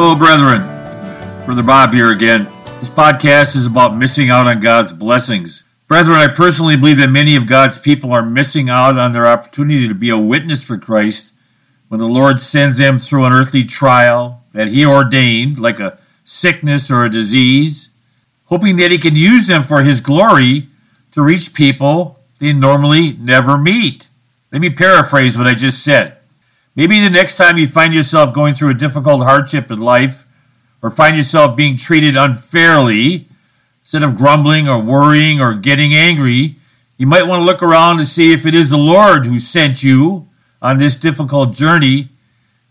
Hello, brethren. Brother Bob here again. This podcast is about missing out on God's blessings. Brethren, I personally believe that many of God's people are missing out on their opportunity to be a witness for Christ when the Lord sends them through an earthly trial that He ordained, like a sickness or a disease, hoping that He can use them for His glory to reach people they normally never meet. Let me paraphrase what I just said. Maybe the next time you find yourself going through a difficult hardship in life, or find yourself being treated unfairly, instead of grumbling or worrying or getting angry, you might want to look around to see if it is the Lord who sent you on this difficult journey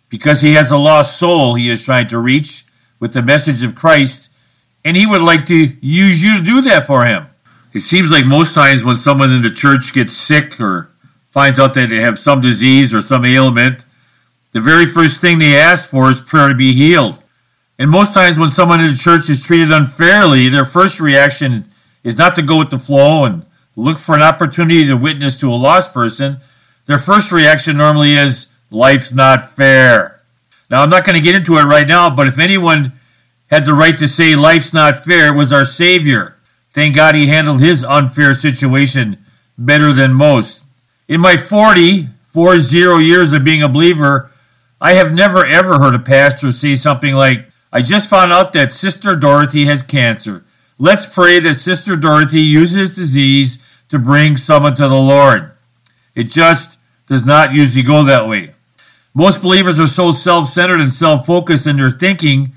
because he has a lost soul he is trying to reach with the message of Christ, and he would like to use you to do that for him. It seems like most times when someone in the church gets sick or finds out that they have some disease or some ailment, the very first thing they ask for is prayer to be healed. And most times when someone in the church is treated unfairly, their first reaction is not to go with the flow and look for an opportunity to witness to a lost person. Their first reaction normally is, life's not fair. Now, I'm not going to get into it right now, but if anyone had the right to say life's not fair, it was our Savior. Thank God he handled his unfair situation better than most. In my 40, 40 years of being a believer, I have never ever heard a pastor say something like, I just found out that Sister Dorothy has cancer. Let's pray that Sister Dorothy uses disease to bring someone to the Lord. It just does not usually go that way. Most believers are so self centered and self focused in their thinking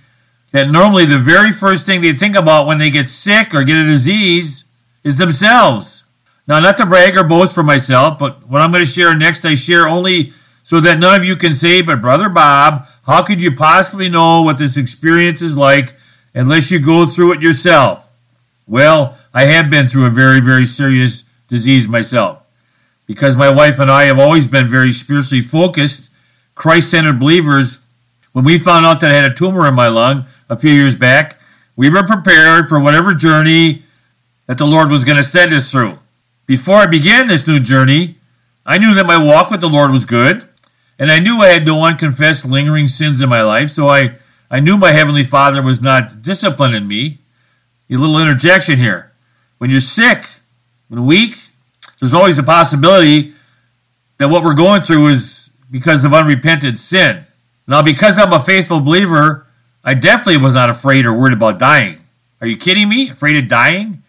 that normally the very first thing they think about when they get sick or get a disease is themselves. Now, not to brag or boast for myself, but what I'm going to share next, I share only so that none of you can say, but Brother Bob, how could you possibly know what this experience is like unless you go through it yourself? Well, I have been through a very, very serious disease myself. Because my wife and I have always been very spiritually focused, Christ centered believers, when we found out that I had a tumor in my lung a few years back, we were prepared for whatever journey that the Lord was going to send us through. Before I began this new journey, I knew that my walk with the Lord was good. And I knew I had no unconfessed lingering sins in my life, so I, I knew my Heavenly Father was not disciplining me. A little interjection here. When you're sick, when weak, there's always a possibility that what we're going through is because of unrepented sin. Now, because I'm a faithful believer, I definitely was not afraid or worried about dying. Are you kidding me? Afraid of dying?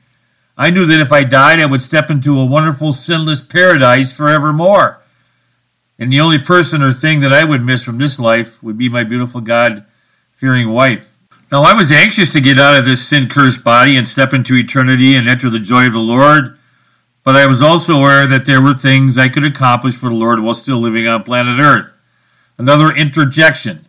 I knew that if I died, I would step into a wonderful, sinless paradise forevermore. And the only person or thing that I would miss from this life would be my beautiful God fearing wife. Now, I was anxious to get out of this sin cursed body and step into eternity and enter the joy of the Lord, but I was also aware that there were things I could accomplish for the Lord while still living on planet Earth. Another interjection.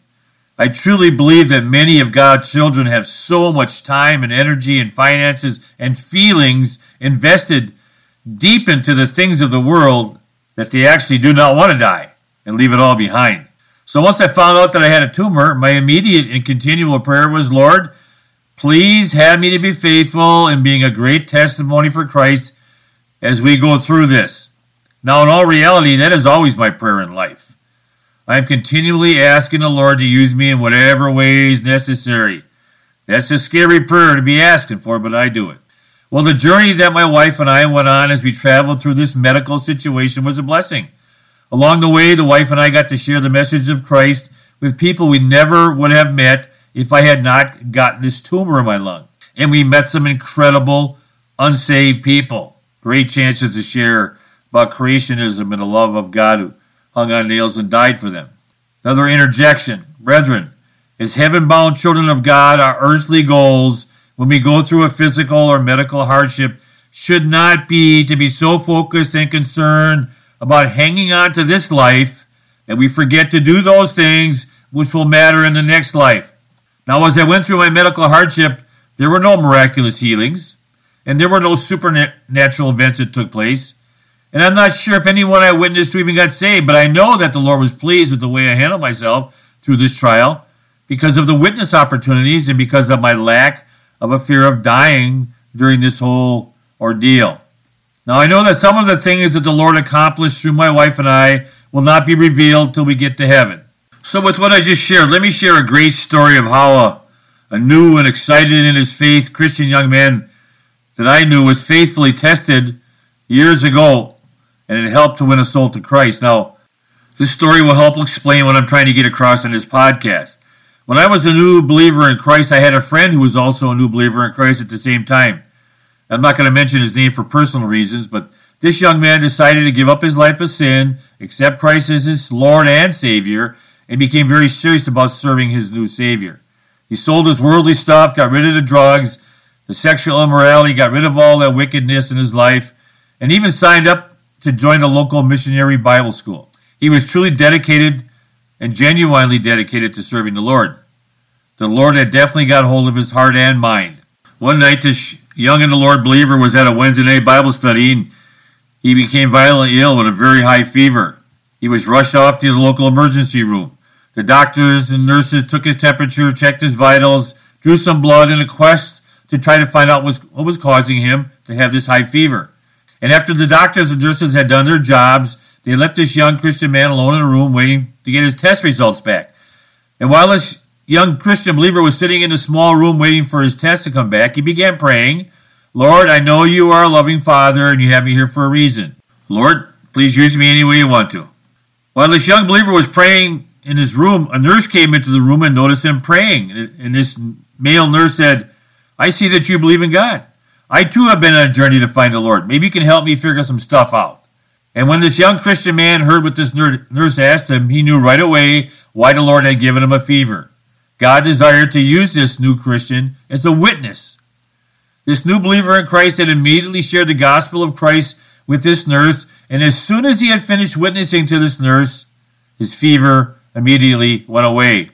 I truly believe that many of God's children have so much time and energy and finances and feelings invested deep into the things of the world that they actually do not want to die and leave it all behind. So once I found out that I had a tumor, my immediate and continual prayer was, Lord, please have me to be faithful in being a great testimony for Christ as we go through this. Now, in all reality, that is always my prayer in life. I am continually asking the Lord to use me in whatever way is necessary. That's a scary prayer to be asking for, but I do it. Well, the journey that my wife and I went on as we traveled through this medical situation was a blessing. Along the way, the wife and I got to share the message of Christ with people we never would have met if I had not gotten this tumor in my lung. And we met some incredible, unsaved people. Great chances to share about creationism and the love of God who hung on nails and died for them. Another interjection. Brethren, as heaven bound children of God, our earthly goals when we go through a physical or medical hardship should not be to be so focused and concerned about hanging on to this life that we forget to do those things which will matter in the next life. Now, as I went through my medical hardship, there were no miraculous healings, and there were no supernatural events that took place. And I'm not sure if anyone I witnessed even got saved, but I know that the Lord was pleased with the way I handled myself through this trial because of the witness opportunities and because of my lack of a fear of dying during this whole ordeal. Now, I know that some of the things that the Lord accomplished through my wife and I will not be revealed till we get to heaven. So, with what I just shared, let me share a great story of how a, a new and excited in his faith Christian young man that I knew was faithfully tested years ago, and it helped to win a soul to Christ. Now, this story will help explain what I'm trying to get across in this podcast. When I was a new believer in Christ, I had a friend who was also a new believer in Christ at the same time. I'm not going to mention his name for personal reasons, but this young man decided to give up his life of sin, accept Christ as his Lord and Savior, and became very serious about serving his new Savior. He sold his worldly stuff, got rid of the drugs, the sexual immorality, got rid of all that wickedness in his life, and even signed up to join a local missionary Bible school. He was truly dedicated and genuinely dedicated to serving the Lord. The Lord had definitely got hold of his heart and mind. One night, this young in the Lord believer was at a Wednesday night Bible study and he became violently ill with a very high fever. He was rushed off to the local emergency room. The doctors and nurses took his temperature, checked his vitals, drew some blood in a quest to try to find out what was causing him to have this high fever. And after the doctors and nurses had done their jobs, they left this young Christian man alone in a room waiting to get his test results back. And while this young Christian believer was sitting in a small room waiting for his test to come back, he began praying, Lord, I know you are a loving Father and you have me here for a reason. Lord, please use me any way you want to. While this young believer was praying in his room, a nurse came into the room and noticed him praying. And this male nurse said, I see that you believe in God. I too have been on a journey to find the Lord. Maybe you can help me figure some stuff out. And when this young Christian man heard what this nurse asked him, he knew right away why the Lord had given him a fever. God desired to use this new Christian as a witness. This new believer in Christ had immediately shared the gospel of Christ with this nurse, and as soon as he had finished witnessing to this nurse, his fever immediately went away.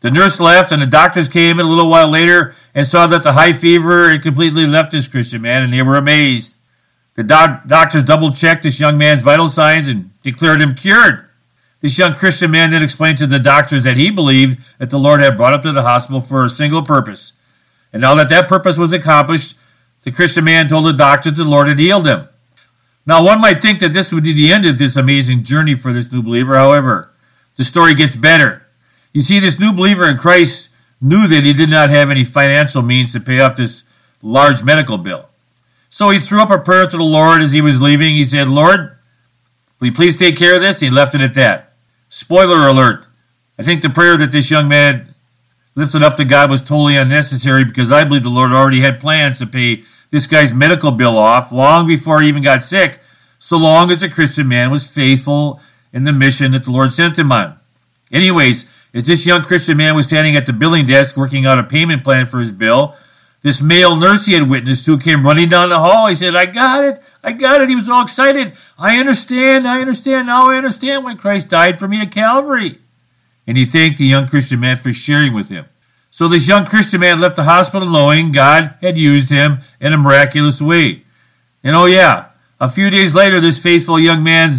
The nurse left, and the doctors came in a little while later and saw that the high fever had completely left this Christian man, and they were amazed. The doc- doctors double checked this young man's vital signs and declared him cured. This young Christian man then explained to the doctors that he believed that the Lord had brought him to the hospital for a single purpose. And now that that purpose was accomplished, the Christian man told the doctors the Lord had healed him. Now, one might think that this would be the end of this amazing journey for this new believer. However, the story gets better. You see, this new believer in Christ knew that he did not have any financial means to pay off this large medical bill. So he threw up a prayer to the Lord as he was leaving. He said, Lord, will you please take care of this? He left it at that. Spoiler alert. I think the prayer that this young man lifted up to God was totally unnecessary because I believe the Lord already had plans to pay this guy's medical bill off long before he even got sick, so long as a Christian man was faithful in the mission that the Lord sent him on. Anyways, as this young Christian man was standing at the billing desk working out a payment plan for his bill, this male nurse he had witnessed to came running down the hall. He said, I got it. I got it. He was all excited. I understand. I understand. Now I understand why Christ died for me at Calvary. And he thanked the young Christian man for sharing with him. So this young Christian man left the hospital knowing God had used him in a miraculous way. And oh yeah, a few days later, this faithful young man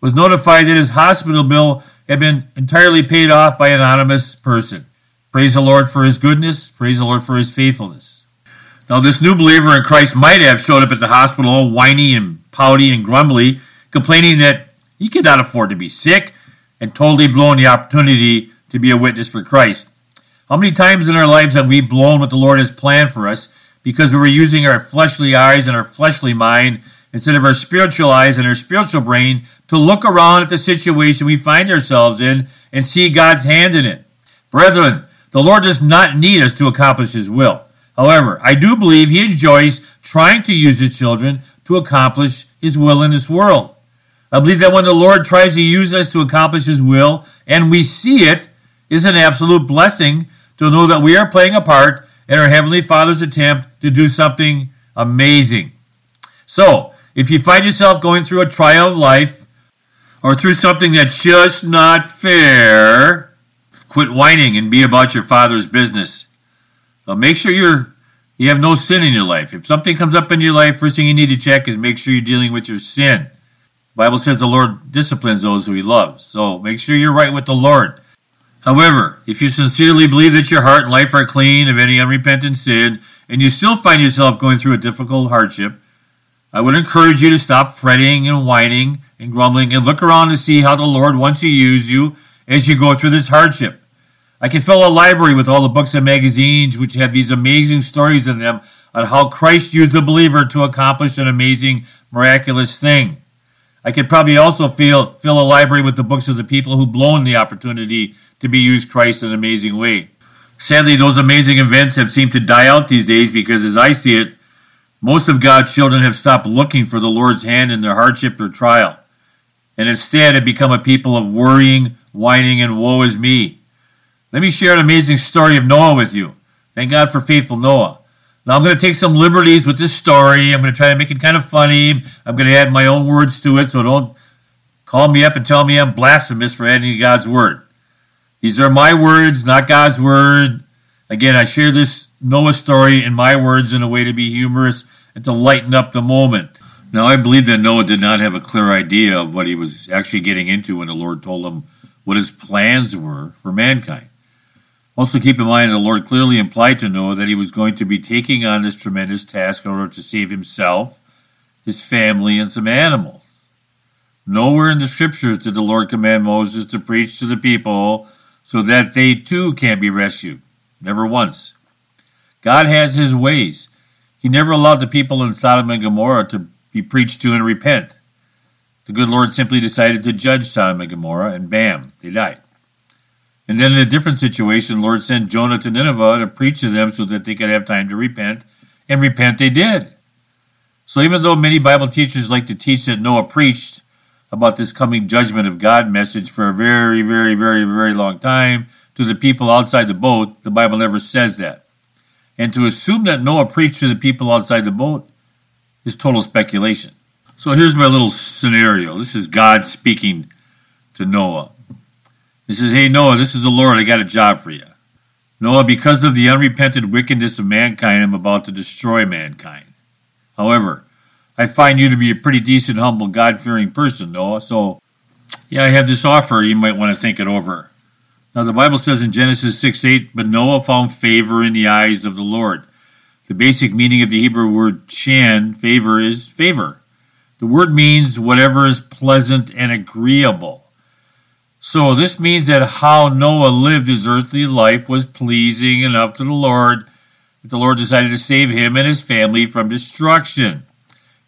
was notified that his hospital bill had been entirely paid off by an anonymous person. Praise the Lord for his goodness. Praise the Lord for his faithfulness. Now, this new believer in Christ might have showed up at the hospital all whiny and pouty and grumbly, complaining that he could not afford to be sick and totally blown the opportunity to be a witness for Christ. How many times in our lives have we blown what the Lord has planned for us because we were using our fleshly eyes and our fleshly mind instead of our spiritual eyes and our spiritual brain to look around at the situation we find ourselves in and see God's hand in it? Brethren, the Lord does not need us to accomplish His will. However, I do believe he enjoys trying to use his children to accomplish his will in this world. I believe that when the Lord tries to use us to accomplish his will and we see it, is an absolute blessing to know that we are playing a part in our Heavenly Father's attempt to do something amazing. So, if you find yourself going through a trial of life or through something that's just not fair, quit whining and be about your Father's business. Make sure you're you have no sin in your life. If something comes up in your life, first thing you need to check is make sure you're dealing with your sin. The Bible says the Lord disciplines those who he loves. So make sure you're right with the Lord. However, if you sincerely believe that your heart and life are clean of any unrepentant sin, and you still find yourself going through a difficult hardship, I would encourage you to stop fretting and whining and grumbling and look around to see how the Lord wants to use you as you go through this hardship. I can fill a library with all the books and magazines which have these amazing stories in them on how Christ used the believer to accomplish an amazing, miraculous thing. I could probably also fill, fill a library with the books of the people who blown the opportunity to be used Christ in an amazing way. Sadly, those amazing events have seemed to die out these days because, as I see it, most of God's children have stopped looking for the Lord's hand in their hardship or trial, and instead have become a people of worrying, whining, and woe is me. Let me share an amazing story of Noah with you. Thank God for faithful Noah. Now, I'm going to take some liberties with this story. I'm going to try to make it kind of funny. I'm going to add my own words to it, so don't call me up and tell me I'm blasphemous for adding God's word. These are my words, not God's word. Again, I share this Noah story in my words in a way to be humorous and to lighten up the moment. Now, I believe that Noah did not have a clear idea of what he was actually getting into when the Lord told him what his plans were for mankind. Also, keep in mind the Lord clearly implied to Noah that he was going to be taking on this tremendous task in order to save himself, his family, and some animals. Nowhere in the scriptures did the Lord command Moses to preach to the people so that they too can be rescued. Never once. God has his ways. He never allowed the people in Sodom and Gomorrah to be preached to and repent. The good Lord simply decided to judge Sodom and Gomorrah, and bam, they died. And then in a different situation, Lord sent Jonah to Nineveh to preach to them so that they could have time to repent, and repent they did. So even though many Bible teachers like to teach that Noah preached about this coming judgment of God message for a very, very, very, very long time to the people outside the boat, the Bible never says that. And to assume that Noah preached to the people outside the boat is total speculation. So here's my little scenario. This is God speaking to Noah. He says, Hey, Noah, this is the Lord. I got a job for you. Noah, because of the unrepented wickedness of mankind, I'm about to destroy mankind. However, I find you to be a pretty decent, humble, God fearing person, Noah, so yeah, I have this offer. You might want to think it over. Now, the Bible says in Genesis 6 8, but Noah found favor in the eyes of the Lord. The basic meaning of the Hebrew word chan, favor, is favor. The word means whatever is pleasant and agreeable. So this means that how Noah lived his earthly life was pleasing enough to the Lord that the Lord decided to save him and his family from destruction.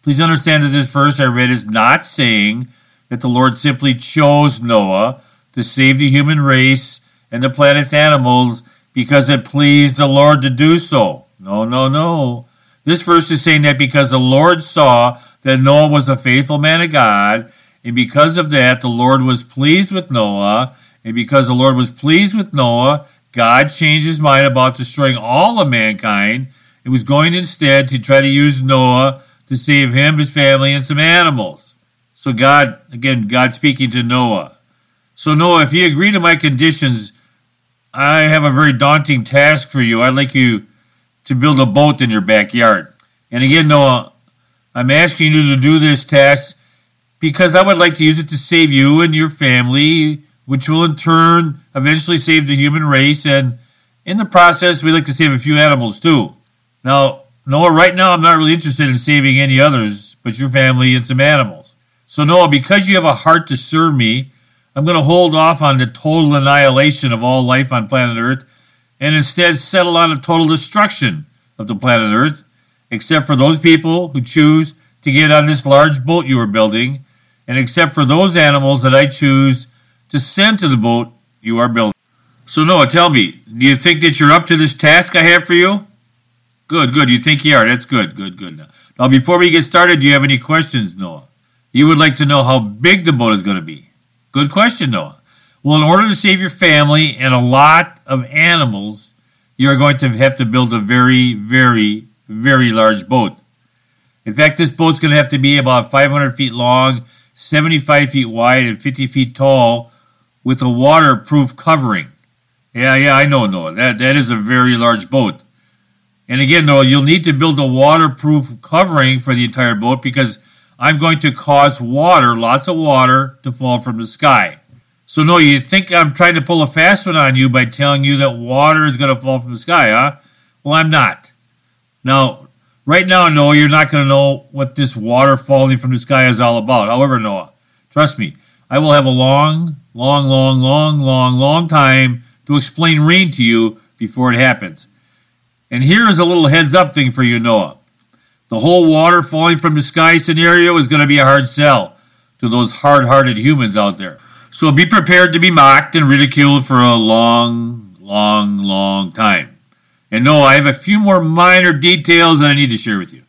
Please understand that this verse I read is not saying that the Lord simply chose Noah to save the human race and the planet's animals because it pleased the Lord to do so. No, no, no. This verse is saying that because the Lord saw that Noah was a faithful man of God and because of that, the Lord was pleased with Noah. And because the Lord was pleased with Noah, God changed his mind about destroying all of mankind and was going instead to try to use Noah to save him, his family, and some animals. So, God, again, God speaking to Noah. So, Noah, if you agree to my conditions, I have a very daunting task for you. I'd like you to build a boat in your backyard. And again, Noah, I'm asking you to do this task because I would like to use it to save you and your family, which will in turn eventually save the human race. And in the process, we'd like to save a few animals too. Now, Noah, right now I'm not really interested in saving any others but your family and some animals. So, Noah, because you have a heart to serve me, I'm going to hold off on the total annihilation of all life on planet Earth and instead settle on a total destruction of the planet Earth, except for those people who choose to get on this large boat you are building and except for those animals that I choose to send to the boat you are building. So, Noah, tell me, do you think that you're up to this task I have for you? Good, good. You think you are. That's good, good, good. Now, before we get started, do you have any questions, Noah? You would like to know how big the boat is going to be. Good question, Noah. Well, in order to save your family and a lot of animals, you are going to have to build a very, very, very large boat. In fact, this boat's going to have to be about 500 feet long 75 feet wide and 50 feet tall with a waterproof covering. Yeah, yeah, I know, Noah. That, that is a very large boat. And again, Noah, you'll need to build a waterproof covering for the entire boat because I'm going to cause water, lots of water, to fall from the sky. So, no, you think I'm trying to pull a fast one on you by telling you that water is going to fall from the sky, huh? Well, I'm not. Now, Right now, Noah, you're not going to know what this water falling from the sky is all about. However, Noah, trust me, I will have a long, long, long, long, long, long time to explain rain to you before it happens. And here is a little heads up thing for you, Noah. The whole water falling from the sky scenario is going to be a hard sell to those hard hearted humans out there. So be prepared to be mocked and ridiculed for a long, long, long time. And Noah, I have a few more minor details that I need to share with you.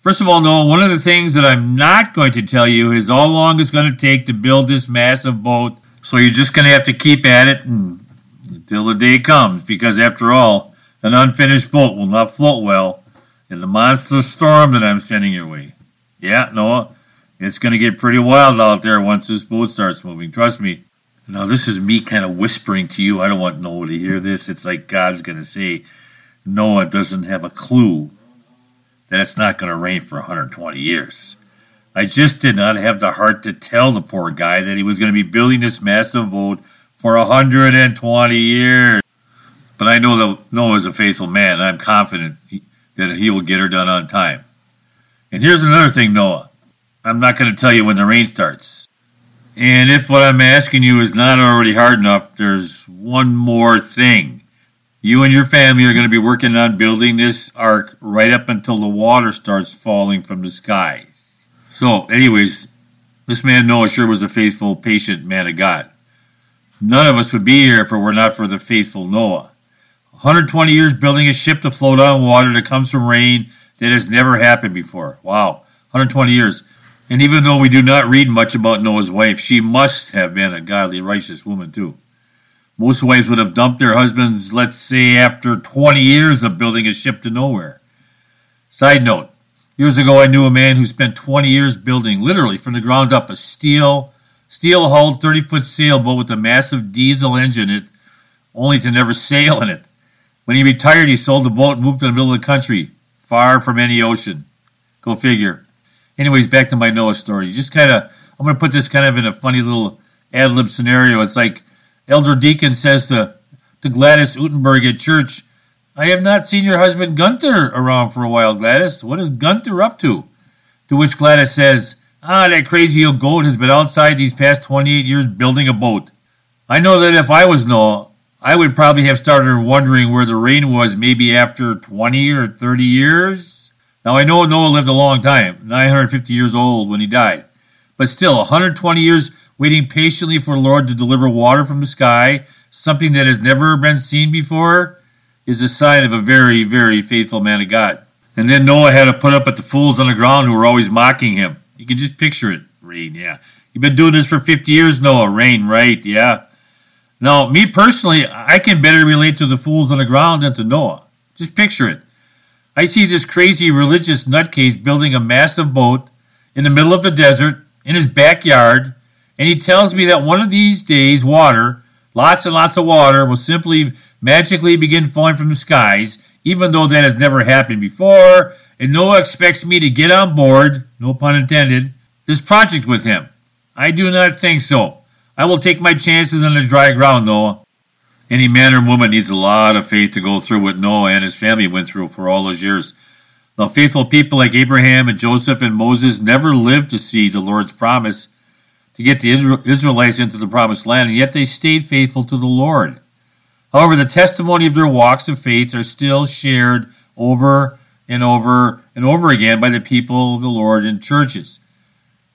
First of all, Noah, one of the things that I'm not going to tell you is how long it's going to take to build this massive boat. So you're just going to have to keep at it until the day comes, because after all, an unfinished boat will not float well in the monster storm that I'm sending your way. Yeah, Noah, it's going to get pretty wild out there once this boat starts moving. Trust me. Now, this is me kind of whispering to you. I don't want Noah to hear this. It's like God's going to say, Noah doesn't have a clue that it's not going to rain for 120 years. I just did not have the heart to tell the poor guy that he was going to be building this massive boat for 120 years. But I know that Noah is a faithful man. I'm confident that he will get her done on time. And here's another thing, Noah. I'm not going to tell you when the rain starts. And if what I'm asking you is not already hard enough, there's one more thing. You and your family are going to be working on building this ark right up until the water starts falling from the skies. So, anyways, this man Noah sure was a faithful, patient man of God. None of us would be here if it were not for the faithful Noah. 120 years building a ship to float on water that comes from rain that has never happened before. Wow, 120 years. And even though we do not read much about Noah's wife, she must have been a godly, righteous woman too. Most wives would have dumped their husbands, let's say, after 20 years of building a ship to nowhere. Side note Years ago, I knew a man who spent 20 years building, literally from the ground up, a steel steel hulled 30 foot sailboat with a massive diesel engine in it, only to never sail in it. When he retired, he sold the boat and moved to the middle of the country, far from any ocean. Go figure. Anyways, back to my Noah story. Just kind of, I'm going to put this kind of in a funny little ad lib scenario. It's like Elder Deacon says to, to Gladys Utenberg at church, I have not seen your husband Gunter around for a while, Gladys. What is Gunter up to? To which Gladys says, Ah, that crazy old goat has been outside these past 28 years building a boat. I know that if I was Noah, I would probably have started wondering where the rain was maybe after 20 or 30 years. Now, I know Noah lived a long time, 950 years old when he died. But still, 120 years waiting patiently for the Lord to deliver water from the sky, something that has never been seen before, is a sign of a very, very faithful man of God. And then Noah had to put up with the fools on the ground who were always mocking him. You can just picture it. Rain, yeah. You've been doing this for 50 years, Noah. Rain, right, yeah. Now, me personally, I can better relate to the fools on the ground than to Noah. Just picture it. I see this crazy religious nutcase building a massive boat in the middle of the desert in his backyard, and he tells me that one of these days, water, lots and lots of water, will simply magically begin falling from the skies, even though that has never happened before, and Noah expects me to get on board, no pun intended, this project with him. I do not think so. I will take my chances on the dry ground, Noah. Any man or woman needs a lot of faith to go through what Noah and his family went through for all those years. Now, faithful people like Abraham and Joseph and Moses never lived to see the Lord's promise to get the Israelites into the promised land, and yet they stayed faithful to the Lord. However, the testimony of their walks of faith are still shared over and over and over again by the people of the Lord in churches.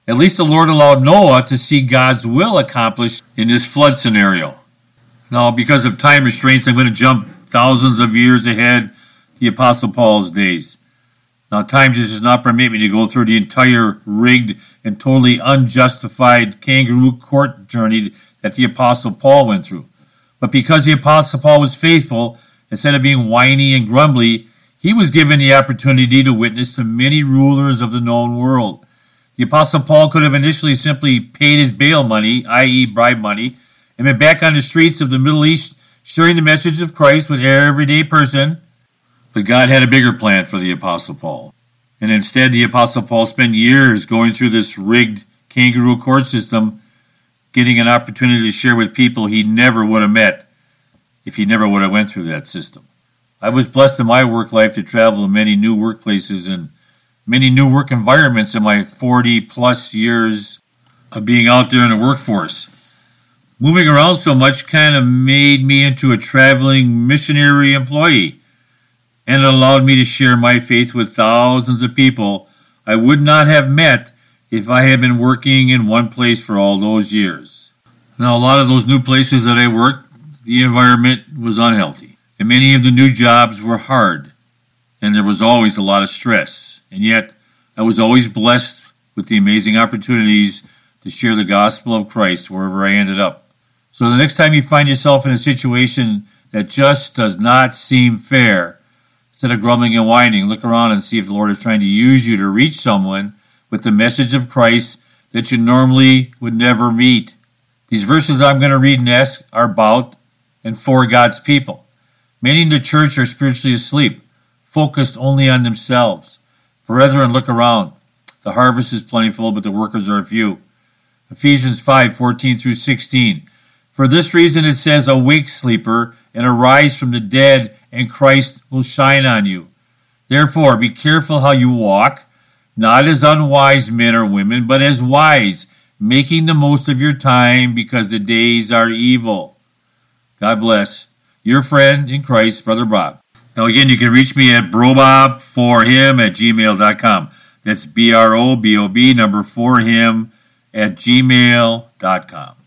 At least the Lord allowed Noah to see God's will accomplished in this flood scenario. Now, because of time restraints, I'm going to jump thousands of years ahead the Apostle Paul's days. Now, time just does not permit me to go through the entire rigged and totally unjustified kangaroo court journey that the Apostle Paul went through. But because the Apostle Paul was faithful, instead of being whiny and grumbly, he was given the opportunity to witness to many rulers of the known world. The Apostle Paul could have initially simply paid his bail money, i.e., bribe money, and been back on the streets of the Middle East sharing the message of Christ with everyday person. But God had a bigger plan for the Apostle Paul. And instead, the Apostle Paul spent years going through this rigged kangaroo court system, getting an opportunity to share with people he never would have met if he never would have went through that system. I was blessed in my work life to travel to many new workplaces and many new work environments in my 40 plus years of being out there in the workforce. Moving around so much kind of made me into a traveling missionary employee and it allowed me to share my faith with thousands of people I would not have met if I had been working in one place for all those years. Now, a lot of those new places that I worked, the environment was unhealthy, and many of the new jobs were hard, and there was always a lot of stress. And yet, I was always blessed with the amazing opportunities to share the gospel of Christ wherever I ended up. So the next time you find yourself in a situation that just does not seem fair, instead of grumbling and whining, look around and see if the Lord is trying to use you to reach someone with the message of Christ that you normally would never meet. These verses I'm going to read ask are about and for God's people. Many in the church are spiritually asleep, focused only on themselves. Brethren, look around. The harvest is plentiful, but the workers are few. Ephesians 5 14 through 16. For this reason it says, Awake, sleeper, and arise from the dead, and Christ will shine on you. Therefore, be careful how you walk, not as unwise men or women, but as wise, making the most of your time because the days are evil. God bless. Your friend in Christ, Brother Bob. Now, again, you can reach me at brobobforhim at gmail.com. That's B R O B O B, number for him at gmail.com.